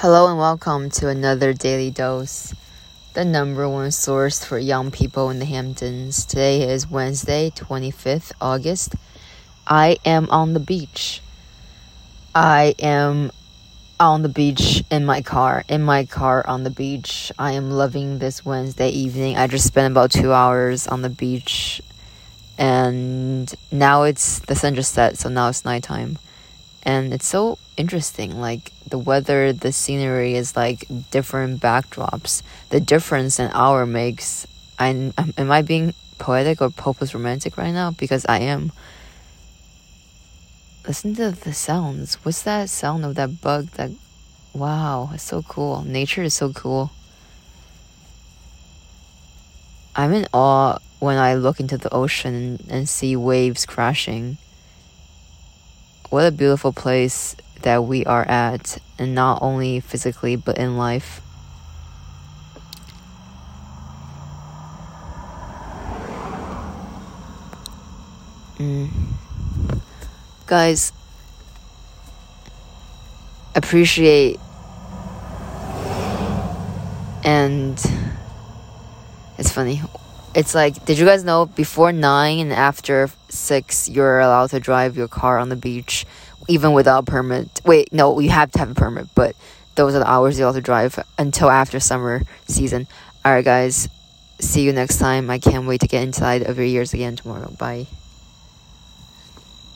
Hello and welcome to another daily dose, the number one source for young people in the Hamptons. Today is Wednesday, 25th August. I am on the beach. I am on the beach in my car, in my car on the beach. I am loving this Wednesday evening. I just spent about two hours on the beach, and now it's the sun just set, so now it's nighttime and it's so interesting like the weather the scenery is like different backdrops. The difference an hour makes i um, am i being poetic or hopeless romantic right now? Because i am. Listen to the sounds. What's that sound of that bug that wow it's so cool. Nature is so cool. I'm in awe when i look into the ocean and see waves crashing what a beautiful place that we are at, and not only physically but in life. Mm. Guys, appreciate and it's funny it's like did you guys know before 9 and after 6 you're allowed to drive your car on the beach even without permit? Wait no you have to have a permit but those are the hours you're allowed to drive until after summer season. All right guys. See you next time. I can't wait to get inside of your ears again tomorrow. Bye